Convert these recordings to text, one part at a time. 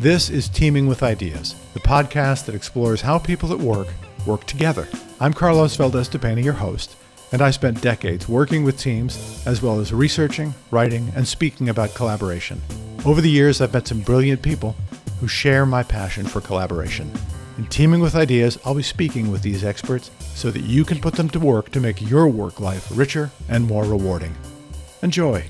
This is Teaming with Ideas, the podcast that explores how people at work work together. I'm Carlos Valdes your host, and I spent decades working with teams as well as researching, writing, and speaking about collaboration. Over the years, I've met some brilliant people who share my passion for collaboration. In Teaming with Ideas, I'll be speaking with these experts so that you can put them to work to make your work life richer and more rewarding. Enjoy.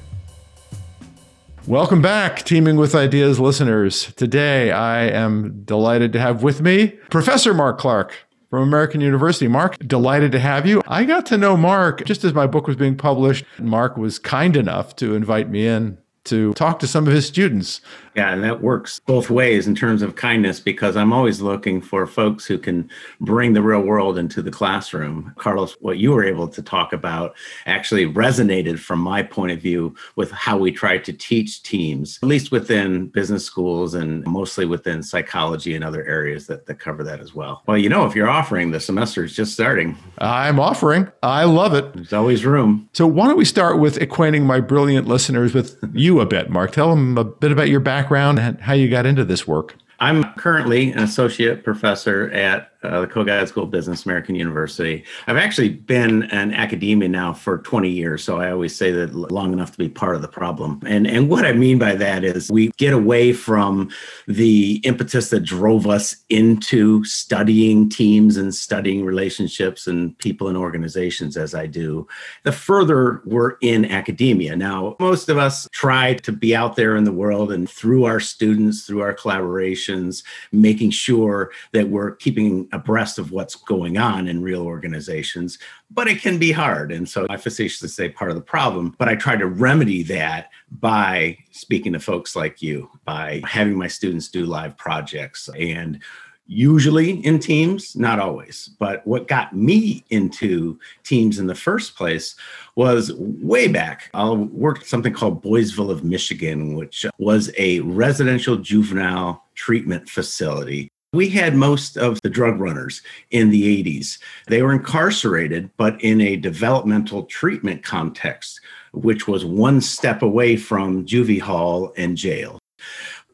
Welcome back, Teaming with Ideas listeners. Today, I am delighted to have with me Professor Mark Clark from American University. Mark, delighted to have you. I got to know Mark just as my book was being published. Mark was kind enough to invite me in to talk to some of his students yeah, and that works both ways in terms of kindness because I'm always looking for folks who can bring the real world into the classroom. Carlos, what you were able to talk about actually resonated from my point of view with how we try to teach teams, at least within business schools and mostly within psychology and other areas that, that cover that as well. Well, you know, if you're offering, the semester is just starting. I'm offering. I love it. There's always room. So, why don't we start with acquainting my brilliant listeners with you a bit, Mark? Tell them a bit about your background background and how you got into this work? I'm currently an associate professor at uh, the Kogod School of Business, American University. I've actually been an academia now for 20 years, so I always say that long enough to be part of the problem. And and what I mean by that is we get away from the impetus that drove us into studying teams and studying relationships and people and organizations as I do. The further we're in academia. Now, most of us try to be out there in the world and through our students, through our collaborations, making sure that we're keeping abreast of what's going on in real organizations, but it can be hard. And so I facetiously say part of the problem, but I try to remedy that by speaking to folks like you, by having my students do live projects and usually in teams, not always. But what got me into teams in the first place was way back. I worked something called Boysville of Michigan, which was a residential juvenile treatment facility we had most of the drug runners in the 80s. They were incarcerated, but in a developmental treatment context, which was one step away from juvie hall and jail.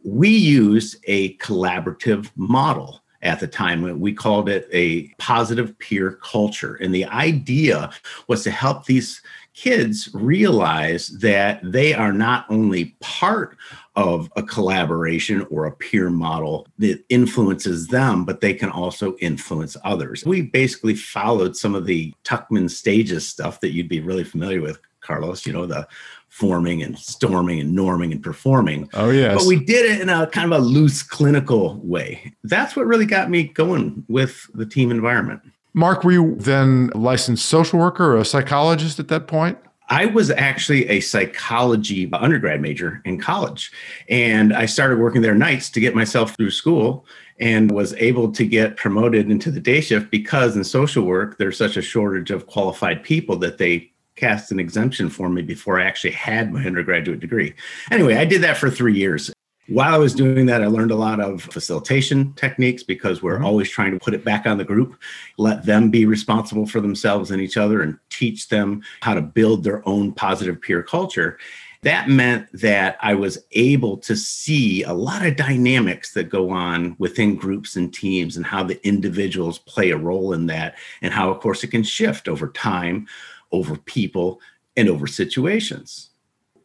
We used a collaborative model at the time. We called it a positive peer culture. And the idea was to help these kids realize that they are not only part of a collaboration or a peer model that influences them, but they can also influence others. We basically followed some of the Tuckman stages stuff that you'd be really familiar with, Carlos, you know, the forming and storming and norming and performing. Oh, yes. But we did it in a kind of a loose clinical way. That's what really got me going with the team environment. Mark, were you then a licensed social worker or a psychologist at that point? I was actually a psychology undergrad major in college. And I started working there nights to get myself through school and was able to get promoted into the day shift because in social work, there's such a shortage of qualified people that they cast an exemption for me before I actually had my undergraduate degree. Anyway, I did that for three years while I was doing that, I learned a lot of facilitation techniques because we're mm-hmm. always trying to put it back on the group, let them be responsible for themselves and each other, and teach them how to build their own positive peer culture. That meant that I was able to see a lot of dynamics that go on within groups and teams and how the individuals play a role in that, and how, of course, it can shift over time, over people, and over situations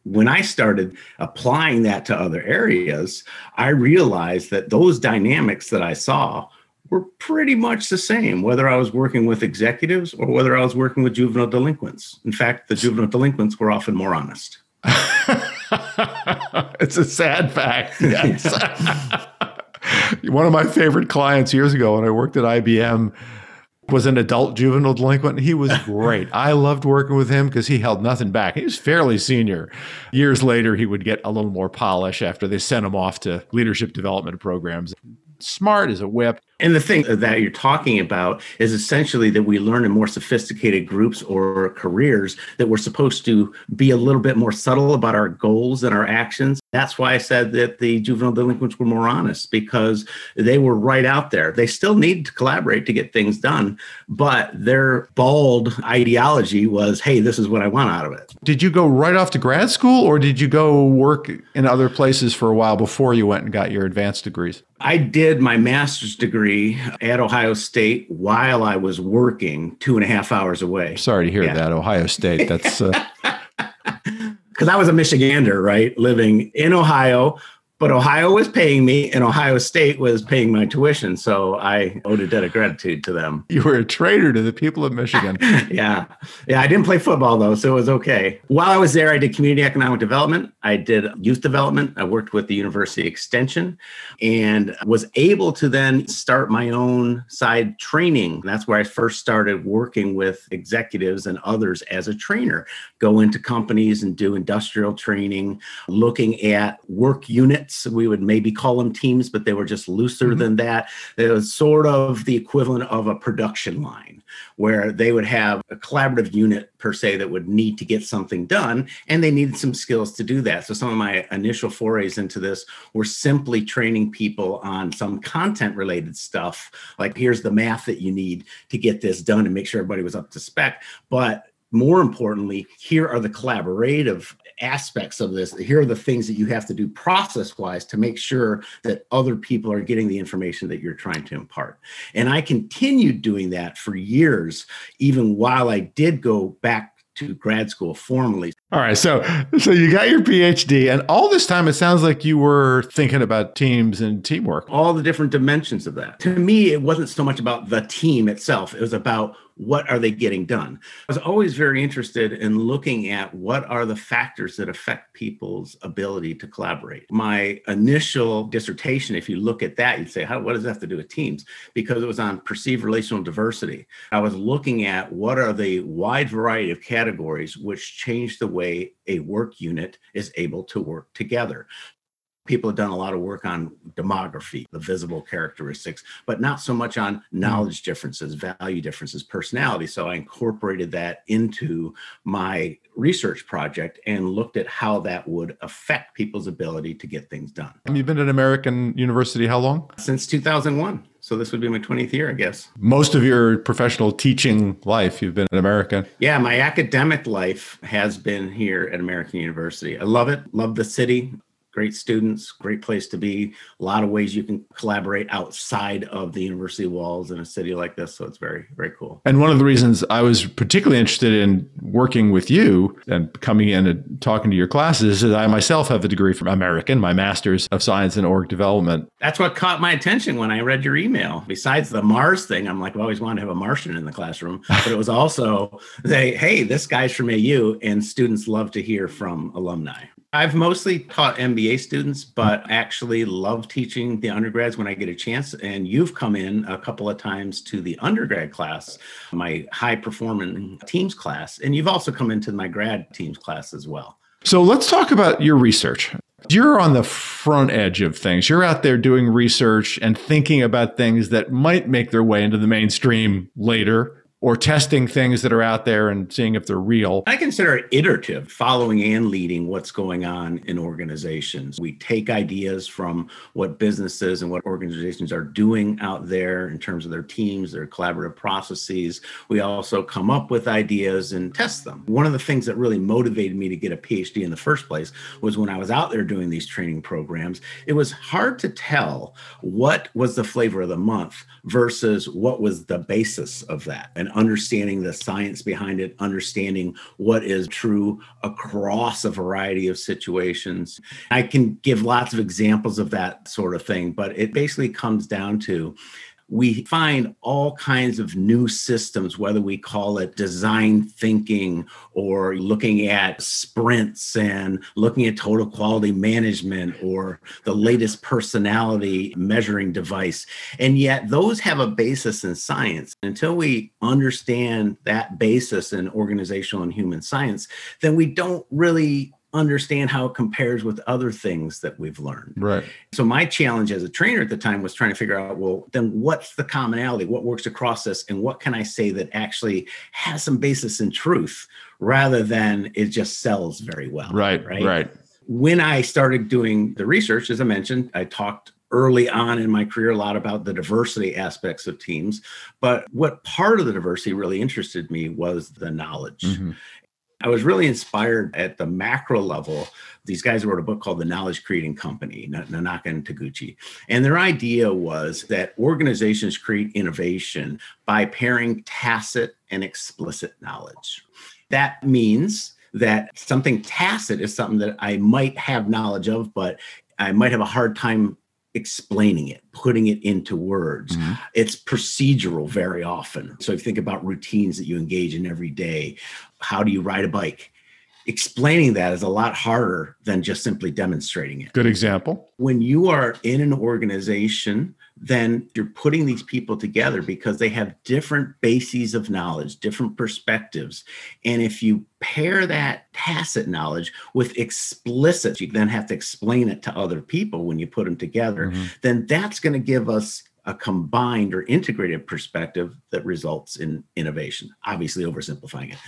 when I started applying that to other areas, I realized that those dynamics that I saw were pretty much the same, whether I was working with executives or whether I was working with juvenile delinquents. In fact, the juvenile delinquents were often more honest. it's a sad fact. Yes. One of my favorite clients years ago when I worked at IBM was an adult juvenile delinquent. He was great. I loved working with him because he held nothing back. He was fairly senior. Years later, he would get a little more polish after they sent him off to leadership development programs. Smart as a whip. And the thing that you're talking about is essentially that we learn in more sophisticated groups or careers that we're supposed to be a little bit more subtle about our goals and our actions That's why I said that the juvenile delinquents were more honest because they were right out there. They still need to collaborate to get things done, but their bald ideology was, hey, this is what I want out of it. Did you go right off to grad school or did you go work in other places for a while before you went and got your advanced degrees? I did my master's degree at Ohio State while I was working two and a half hours away. Sorry to hear yeah. that. Ohio State. That's. Uh... because I was a Michigander, right, living in Ohio, but Ohio was paying me and Ohio State was paying my tuition. So I owed a debt of gratitude to them. You were a traitor to the people of Michigan. yeah. Yeah. I didn't play football though, so it was okay. While I was there, I did community economic development. I did youth development. I worked with the University Extension and was able to then start my own side training. That's where I first started working with executives and others as a trainer, go into companies and do industrial training, looking at work units. We would maybe call them teams, but they were just looser mm-hmm. than that. It was sort of the equivalent of a production line where they would have a collaborative unit per se that would need to get something done, and they needed some skills to do that. So some of my initial forays into this were simply training people on some content related stuff, like here's the math that you need to get this done and make sure everybody was up to spec. But more importantly, here are the collaborative aspects of this. Here are the things that you have to do process wise to make sure that other people are getting the information that you're trying to impart. And I continued doing that for years, even while I did go back to grad school formally. All right, so so you got your PhD, and all this time it sounds like you were thinking about teams and teamwork. All the different dimensions of that. To me, it wasn't so much about the team itself; it was about what are they getting done? I was always very interested in looking at what are the factors that affect people's ability to collaborate. My initial dissertation if you look at that you'd say how what does that have to do with teams? Because it was on perceived relational diversity. I was looking at what are the wide variety of categories which change the way a work unit is able to work together people have done a lot of work on demography, the visible characteristics, but not so much on knowledge differences, value differences, personality. So I incorporated that into my research project and looked at how that would affect people's ability to get things done. You've been at American University how long? Since 2001. So this would be my 20th year, I guess. Most of your professional teaching life, you've been at American. Yeah, my academic life has been here at American University. I love it, love the city great students, great place to be. A lot of ways you can collaborate outside of the university walls in a city like this. So it's very, very cool. And one of the reasons I was particularly interested in working with you and coming in and talking to your classes is that I myself have a degree from American, my master's of science in org development. That's what caught my attention when I read your email. Besides the Mars thing, I'm like, I always wanted to have a Martian in the classroom. But it was also say, hey, this guy's from AU, and students love to hear from alumni. I've mostly taught MBA students, but actually love teaching the undergrads when I get a chance. And you've come in a couple of times to the undergrad class, my high performing teams class, and you've also come into my grad teams class as well. So let's talk about your research. You're on the front edge of things. You're out there doing research and thinking about things that might make their way into the mainstream later or testing things that are out there and seeing if they're real. I consider it iterative, following and leading what's going on in organizations. We take ideas from what businesses and what organizations are doing out there in terms of their teams, their collaborative processes. We also come up with ideas and test them. One of the things that really motivated me to get a PhD in the first place was when I was out there doing these training programs, it was hard to tell what was the flavor of the month versus what was the basis of that. And and understanding the science behind it, understanding what is true across a variety of situations. I can give lots of examples of that sort of thing, but it basically comes down to we find all kinds of new systems, whether we call it design thinking or looking at sprints and looking at total quality management or the latest personality measuring device. And yet, those have a basis in science. Until we understand that basis in organizational and human science, then we don't really understand how it compares with other things that we've learned. Right. So my challenge as a trainer at the time was trying to figure out, well, then what's the commonality? What works across this? And what can I say that actually has some basis in truth rather than it just sells very well. Right. Right. Right. when I started doing the research, as I mentioned, I talked early on in my career a lot about the diversity aspects of teams. But what part of the diversity really interested me was the knowledge. Mm-hmm. I was really inspired at the macro level. These guys wrote a book called The Knowledge Creating Company, Nonaka and Takeuchi. And their idea was that organizations create innovation by pairing tacit and explicit knowledge. That means that something tacit is something that I might have knowledge of, but I might have a hard time explaining it, putting it into words. Mm-hmm. It's procedural very often. So if you think about routines that you engage in every day, how do you ride a bike? Explaining that is a lot harder than just simply demonstrating it. Good example. When you are in an organization then you're putting these people together because they have different bases of knowledge, different perspectives. And if you pair that tacit knowledge with explicit, you then have to explain it to other people when you put them together, mm-hmm. then that's going to give us a combined or integrated perspective that results in innovation, obviously oversimplifying it.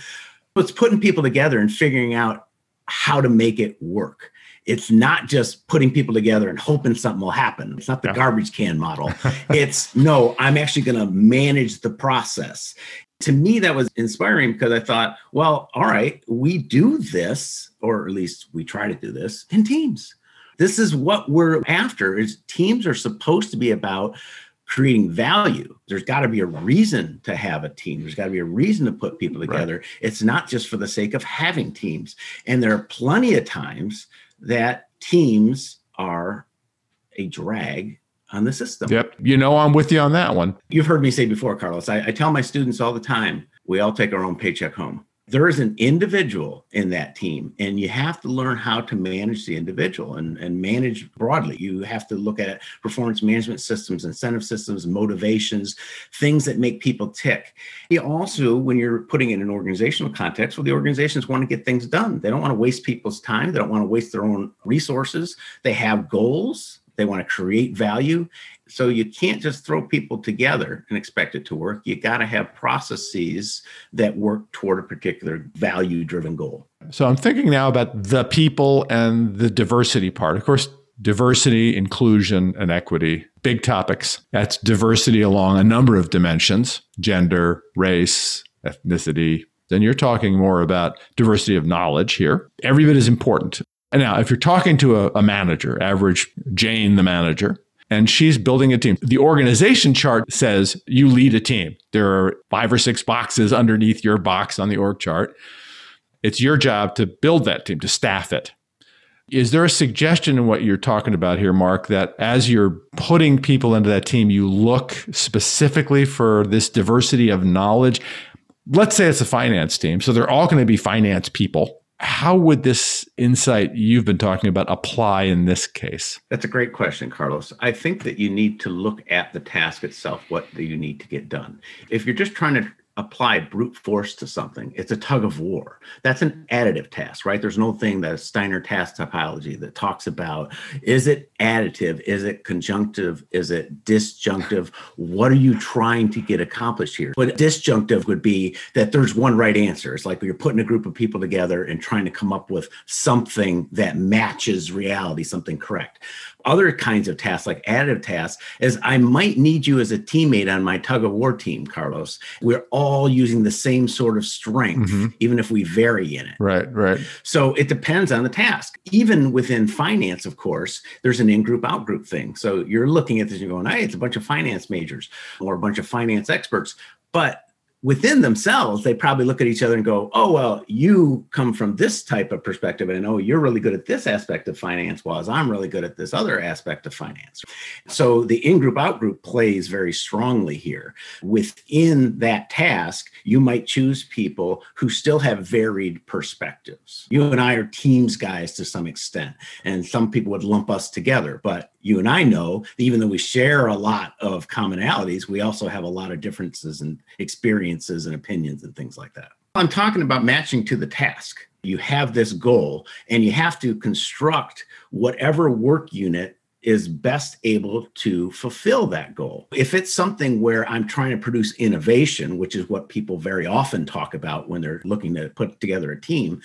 But it's putting people together and figuring out how to make it work it's not just putting people together and hoping something will happen. It's not the yeah. garbage can model. it's no, I'm actually going to manage the process. To me, that was inspiring because I thought, well, all right, we do this, or at least we try to do this in teams. This is what we're after. Is teams are supposed to be about creating value. There's got to be a reason to have a team. There's got to be a reason to put people together. Right. It's not just for the sake of having teams. And there are plenty of times that teams are a drag on the system. Yep. You know, I'm with you on that one. You've heard me say before, Carlos, I, I tell my students all the time we all take our own paycheck home there is an individual in that team and you have to learn how to manage the individual and, and manage broadly. You have to look at performance management systems incentive systems motivations things that make people tick. You also when you're putting in an organizational context well the organizations want to get things done. They don't want to waste people's time. They don't want to waste their own resources. They have goals they want to create value so you can't just throw people together and expect it to work. You got to have processes that work toward a particular value driven goal. So I'm thinking now about the people and the diversity part. Of course, diversity, inclusion, and equity, big topics. That's diversity along a number of dimensions gender, race, ethnicity. Then you're talking more about diversity of knowledge here. Every bit is important. And now, if you're talking to a, a manager, average Jane, the manager, and she's building a team. The organization chart says you lead a team. There are five or six boxes underneath your box on the org chart. It's your job to build that team, to staff it. Is there a suggestion in what you're talking about here, Mark, that as you're putting people into that team, you look specifically for this diversity of knowledge? Let's say it's a finance team. So they're all going to be finance people how would this insight you've been talking about apply in this case? That's a great question, Carlos. I think that you need to look at the task itself, what do you need to get done. If you're just trying to apply brute force to something. It's a tug of war. That's an additive task, right? There's no thing that Steiner task typology that talks about is it additive? Is it conjunctive? Is it disjunctive? What are you trying to get accomplished here? But disjunctive would be that there's one right answer. It's like you're putting a group of people together and trying to come up with something that matches reality, something correct other kinds of tasks like additive tasks is I might need you as a teammate on my tug of war team, Carlos. We're all using the same sort of strength, mm-hmm. even if we vary in it. Right, right. So it depends on the task. Even within finance, of course, there's an in-group, out-group thing. So you're looking at this and you're going, hey, it's a bunch of finance majors or a bunch of finance experts. But within themselves, they probably look at each other and go, oh, well, you come from this type of perspective. And oh, you're really good at this aspect of finance, while I'm really good at this other aspect of finance. So the in group, out group plays very strongly here. Within that task, you might choose people who still have varied perspectives. You and I are teams guys to some extent, and some people would lump us together, but you and I know, that even though we share a lot of commonalities, we also have a lot of differences and experiences and opinions and things like that. I'm talking about matching to the task. You have this goal and you have to construct whatever work unit is best able to fulfill that goal. If it's something where I'm trying to produce innovation, which is what people very often talk about when they're looking to put together a team,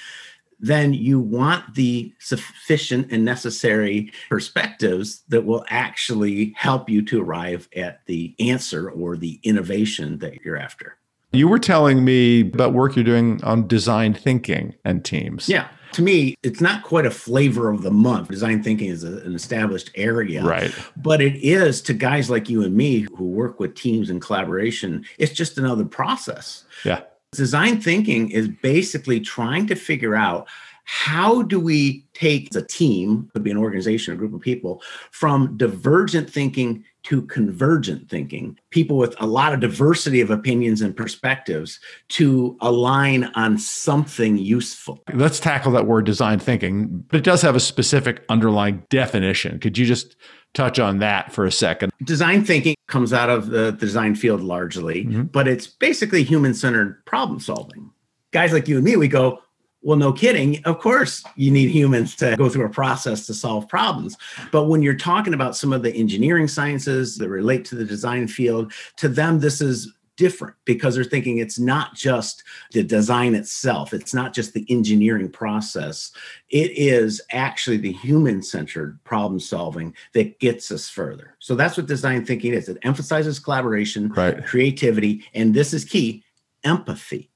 then you want the sufficient and necessary perspectives that will actually help you to arrive at the answer or the innovation that you're after. You were telling me about work you're doing on design thinking and teams. Yeah. To me, it's not quite a flavor of the month. Design thinking is a, an established area. Right. But it is to guys like you and me who work with teams and collaboration, it's just another process. Yeah. Design thinking is basically trying to figure out how do we take a team, could be an organization, a group of people, from divergent thinking to convergent thinking, people with a lot of diversity of opinions and perspectives to align on something useful. Let's tackle that word design thinking, but it does have a specific underlying definition. Could you just touch on that for a second? Design thinking comes out of the, design field largely, mm-hmm. but it's basically human centered problem solving. Guys like you and me, we go, well, no kidding. Of course, you need humans to go through a process to solve problems. But when you're talking about some of the engineering sciences that relate to the design field, to them, this is different because they're thinking it's not just the design itself, it's not just the engineering process. It is actually the human centered problem solving that gets us further. So that's what design thinking is it emphasizes collaboration, right. creativity, and this is key empathy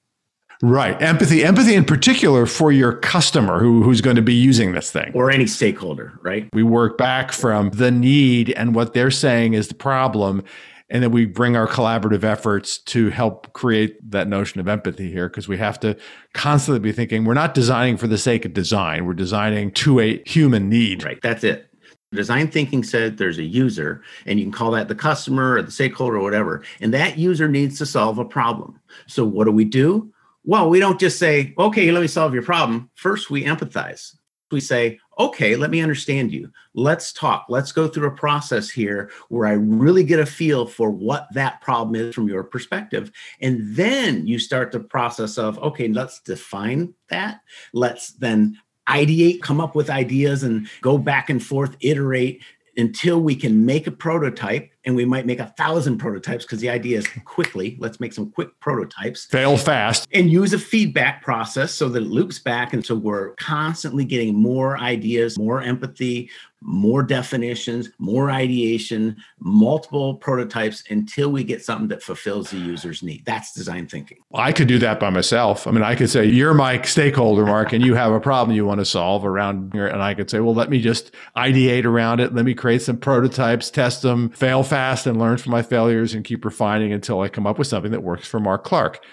Right. Empathy, empathy in particular for your customer who, who's going to be using this thing. Or any stakeholder, right? We work back from the need and what they're saying is the problem. And then we bring our collaborative efforts to help create that notion of empathy here because we have to constantly be thinking we're not designing for the sake of design. We're designing to a human need. Right. That's it. Design thinking said there's a user, and you can call that the customer or the stakeholder or whatever. And that user needs to solve a problem. So, what do we do? Well, we don't just say, okay, let me solve your problem. First, we empathize. We say, okay, let me understand you. Let's talk. Let's go through a process here where I really get a feel for what that problem is from your perspective. And then you start the process of, okay, let's define that. Let's then ideate, come up with ideas and go back and forth, iterate until we can make a prototype and we might make a thousand prototypes because the idea is quickly let's make some quick prototypes. Fail fast. And use a feedback process so that it loops back and so we're constantly getting more ideas more empathy more definitions more ideation multiple prototypes until we get something that fulfills the user's need that's design thinking i could do that by myself i mean i could say you're my stakeholder mark and you have a problem you want to solve around here and i could say well let me just ideate around it let me create some prototypes test them fail fast and learn from my failures and keep refining until I come up with something that works for Mark Clark.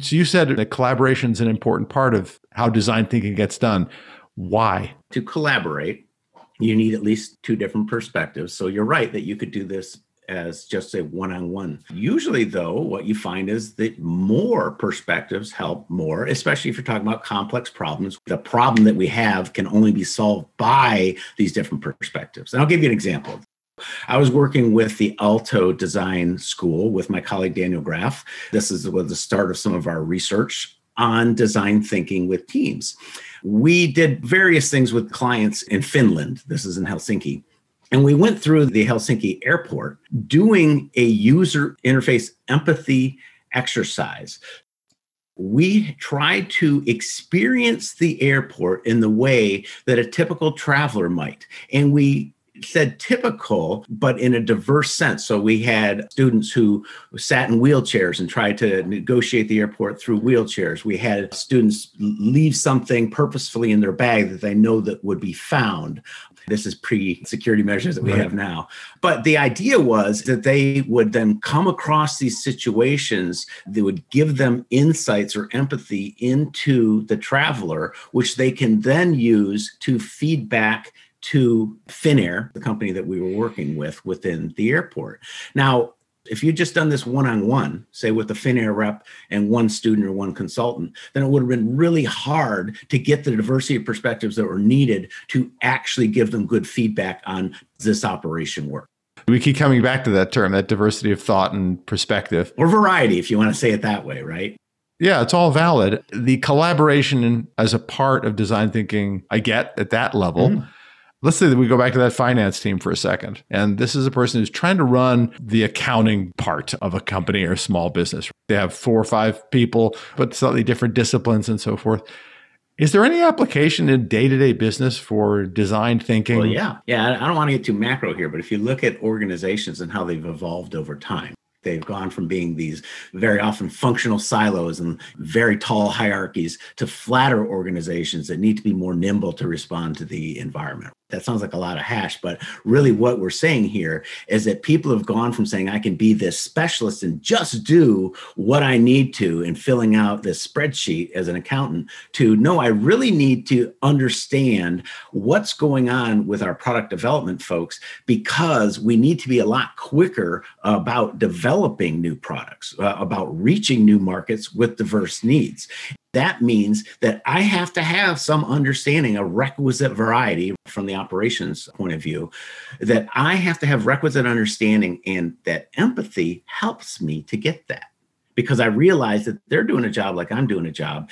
So you said that collaboration is an important part of how design thinking gets done. Why? To collaborate, you need at least two different perspectives. So you're right that you could do this as just a one on one. Usually, though, what you find is that more perspectives help more, especially if you're talking about complex problems. The problem that we have can only be solved by these different perspectives. And I'll give you an example. I was working with the Aalto Design School with my colleague Daniel Graff. This is was the start of some of our research on design thinking with teams. We did various things with clients in Finland. This is in Helsinki. And we went through the Helsinki airport doing a user interface empathy exercise. We tried to experience the airport in the way that a typical traveler might. And we said typical, but in a diverse sense. So we had students who sat in wheelchairs and tried to negotiate the airport through wheelchairs. We had students leave something purposefully in their bag that they know that would be found. This is pre security measures that we right. have now. But the idea was that they would then come across these situations that would give them insights or empathy into the traveler, which they can then use to feedback to Finnair, the company that we were working with within the airport. Now, if you'd just done this one on one, say with the Finnair rep and one student or one consultant, then it would have been really hard to get the diversity of perspectives that were needed to actually give them good feedback on this operation work. We keep coming back to that term, that diversity of thought and perspective. Or variety, if you want to say it that way, right? Yeah, it's all valid. The collaboration as a part of design thinking, I get at that level. Mm Let's say that we go back to that finance team for a second. And this is a person who's trying to run the accounting part of a company or a small business. They have four or five people, but slightly different disciplines and so forth. Is there any application in day to day business for design thinking? Well, yeah. Yeah. I don't want to get too macro here, but if you look at organizations and how they've evolved over time, They've gone from being these very often functional silos and very tall hierarchies to flatter organizations that need to be more nimble to respond to the environment that sounds like a lot of hash, but really what we're saying here is that people have gone from saying, I can be this specialist and just do what I need to in filling out this spreadsheet as an accountant to no, I really need to understand what's going on with our product development folks because we need to be a lot quicker about developing new products, uh, about reaching new markets with diverse needs that means that I have to have some understanding, a requisite variety from the operations point of view, that I have to have requisite understanding and that empathy helps me to get that because I realize that they're doing a job like I'm doing a job.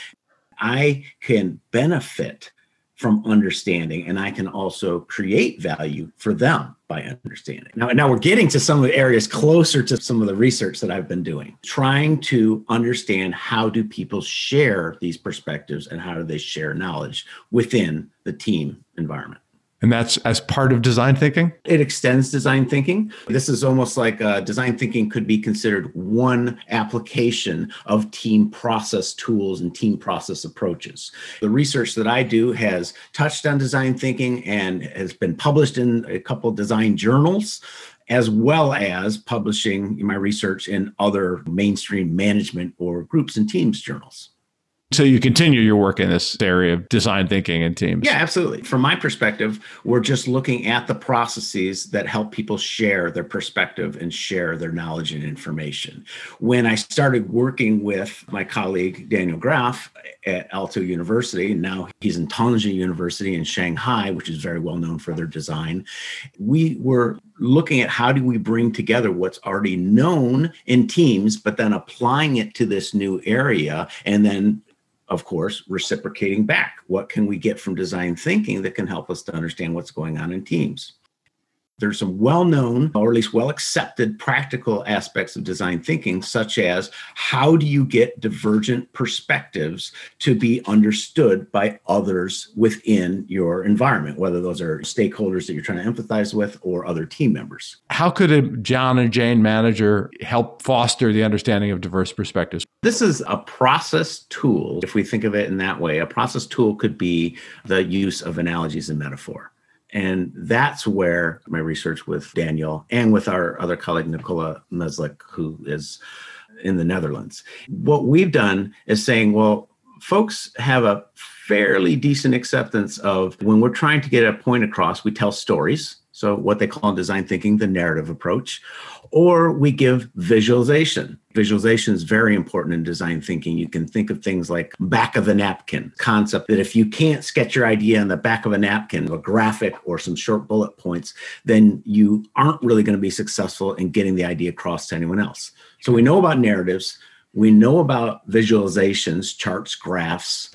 I can benefit from understanding and I can also create value for them by understanding. Now, now we're getting to some of the areas closer to some of the research that I've been doing, trying to understand how do people share these perspectives and how do they share knowledge within the team environment. And that's as part of design thinking? It extends design thinking. This is almost like uh, design thinking could be considered one application of team process tools and team process approaches. The research that I do has touched on design thinking and has been published in a couple design journals as well as publishing my research in other mainstream management or groups and teams journals. So you continue your work in this area of design thinking and teams. Yeah, absolutely. From my perspective, we're just looking at the processes that help people share their perspective and share their knowledge and information. When I started working with my colleague Daniel Graff at Aalto University, now he's in Tongji University in Shanghai, which is very well known for their design, we were looking at how do we bring together what's already known in teams, but then applying it to this new area and then of course, reciprocating back. What can we get from design thinking that can help us to understand what's going on in teams? There's some well known, or at least well accepted practical aspects of design thinking, such as how do you get divergent perspectives to be understood by others within your environment, whether those are stakeholders that you're trying to empathize with or other team members. How could a John and Jane manager help foster the understanding of diverse perspectives? This is a process tool, if we think of it in that way. A process tool could be the use of analogies and metaphor. And that's where my research with Daniel and with our other colleague, Nicola Meslik, who is in the Netherlands. What we've done is saying, well, folks have a fairly decent acceptance of when we're trying to get a point across, we tell stories. So, what they call in design thinking the narrative approach, or we give visualization. Visualization is very important in design thinking. You can think of things like back of the napkin concept that if you can't sketch your idea on the back of a napkin, a graphic or some short bullet points, then you aren't really going to be successful in getting the idea across to anyone else. So we know about narratives, we know about visualizations, charts, graphs,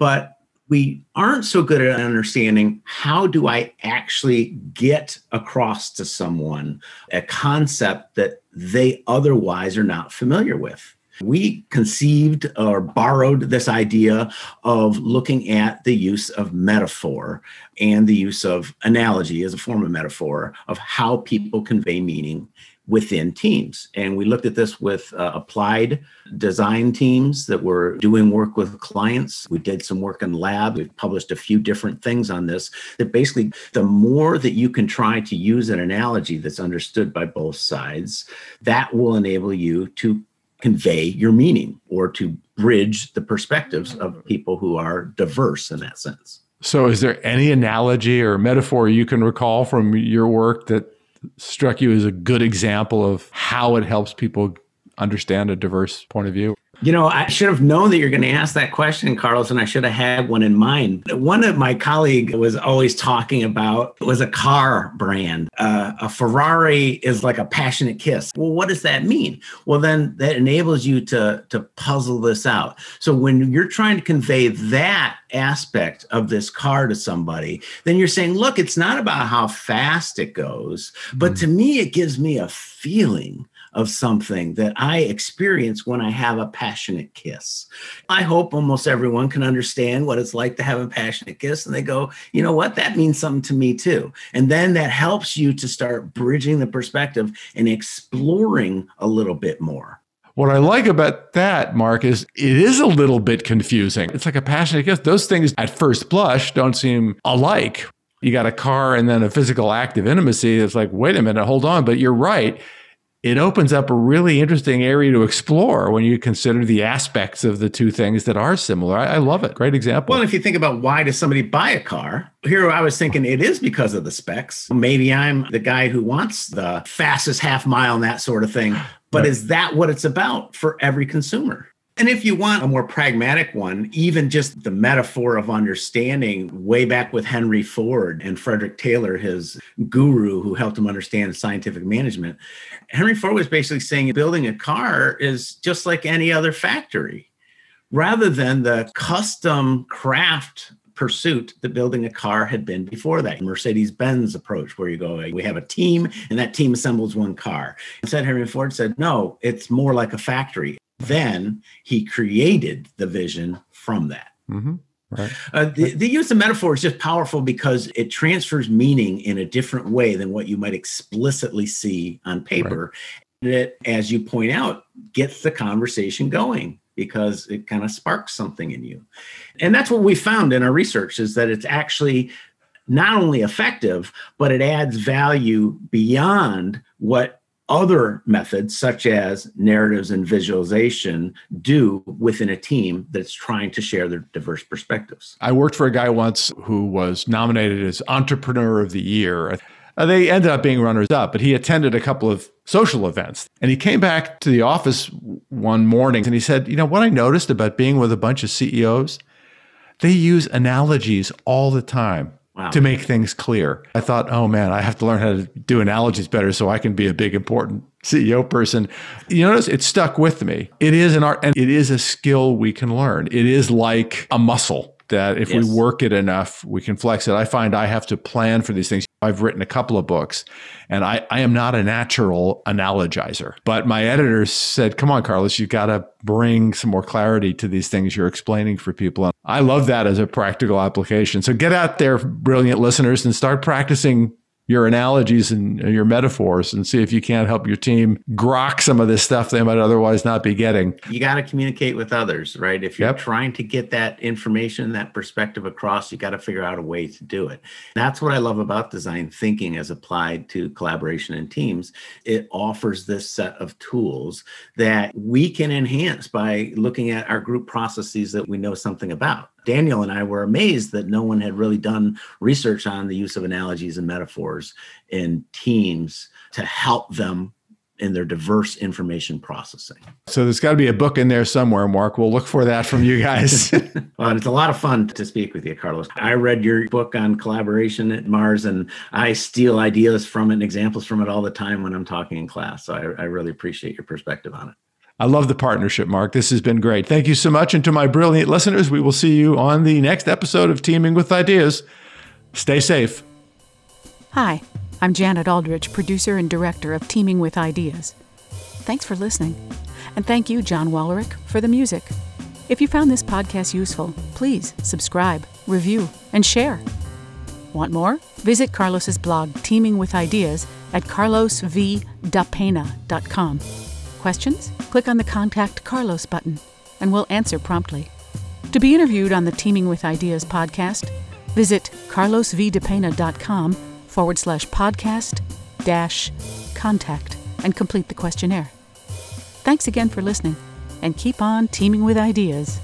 but we aren't so good at understanding how do I actually get across to someone a concept that they otherwise are not familiar with. We conceived or borrowed this idea of looking at the use of metaphor and the use of analogy as a form of metaphor of how people convey meaning within teams. And we looked at this with uh, applied design teams that were doing work with clients. We did some work in lab. We've published a few different things on this. That basically, the more that you can try to use an analogy that's understood by both sides, that will enable you to convey your meaning or to bridge the perspectives of people who are diverse in that sense. So, is there any analogy or metaphor you can recall from your work that struck you as a good example of how it helps people understand a diverse point of view? You know, I should have known that you're going to ask that question, Carlos, and I should have had one in mind. One of my colleague was always talking about was a car brand. Uh, a Ferrari is like a passionate kiss. Well, what does that mean? Well, then that enables you to to puzzle this out. So when you're trying to convey that aspect of this car to somebody, then you're saying, look, it's not about how fast it goes, but mm. to me, it gives me a feeling of something that I experience when I have a passionate kiss. I hope almost everyone can understand what it's like to have a passionate kiss. And they go, you know what? That means something to me too. And then that helps you to start bridging the perspective and exploring a little bit more. What I like about that, Mark, is it is a little bit confusing. It's like a passionate kiss. Those things at first blush don't seem alike. You got a car and then a physical act of intimacy. It's like, wait a minute, hold on. But you're right. It opens up a really interesting area to explore when you consider the aspects of the two things that are similar. I, I love it. Great example. Well, if you think about why does somebody buy a car, here I was thinking it is because of the specs. Maybe I'm the guy who wants the fastest half mile and that sort of thing. But right. is that what it's about for every consumer? And if you want a more pragmatic one, even just the metaphor of understanding, way back with Henry Ford and Frederick Taylor, his guru who helped him understand scientific management, Henry Ford was basically saying building a car is just like any other factory. Rather than the custom craft pursuit that building a car had been before that. Mercedes Benz approach, where you go, we have a team and that team assembles one car. Instead, Henry Ford said, no, it's more like a factory. Then he created the vision from that. Mm-hmm. Right. Uh, the, the, use of metaphor is just powerful because it transfers meaning in a different way than what you might explicitly see on paper. Right. And it, as you point out, gets the conversation going because it kind of sparks something in you. And that's what we found in our research is that it's actually not only effective, but it adds value beyond what other methods such as narratives and visualization do within a team that's trying to share their diverse perspectives. I worked for a guy once who was nominated as entrepreneur of the year. Uh, they ended up being runners up, but he attended a couple of social events. And he came back to the office one morning and he said, You know, what I noticed about being with a bunch of CEOs, they use analogies all the time. Wow. To make things clear, I thought, oh man, I have to learn how to do analogies better so I can be a big, important CEO person. You notice it stuck with me. It is an art and it is a skill we can learn. It is like a muscle that if yes. we work it enough, we can flex it. I find I have to plan for these things. I've written a couple of books and I, I am not a natural analogizer. But my editors said, come on, Carlos, you've got to bring some more clarity to these things you're explaining for people. And I love that as a practical application. So get out there, brilliant listeners, and start practicing your analogies and your metaphors and see if you can't help your team grok some of this stuff they might otherwise not be getting. You got to communicate with others, right? If you're yep. trying to get that information, that perspective across, you got to figure out a way to do it. That's what I love about design thinking as applied to collaboration and teams. It offers this set of tools that we can enhance by looking at our group processes that we know something about. Daniel and I were amazed that no one had really done research on the use of analogies and metaphors in teams to help them in their diverse information processing. So there's got to be a book in there somewhere, Mark. We'll look for that from you guys. well, it's a lot of fun to speak with you, Carlos. I read your book on collaboration at Mars, and I steal ideas from it and examples from it all the time when I'm talking in class. So I, I really appreciate your perspective on it. I love the partnership, Mark. This has been great. Thank you so much. And to my brilliant listeners, we will see you on the next episode of Teaming with Ideas. Stay safe. Hi, I'm Janet Aldrich, producer and director of Teaming with Ideas. Thanks for listening. And thank you, John Wallerick, for the music. If you found this podcast useful, please subscribe, review, and share. Want more? Visit Carlos's blog, Teaming with Ideas, at carlosvdapena.com. Questions? Click on the Contact Carlos button, and we'll answer promptly. To be interviewed on the Teaming with Ideas podcast, visit carlosvdepena.com forward slash podcast dash contact and complete the questionnaire. Thanks again for listening, and keep on teaming with ideas.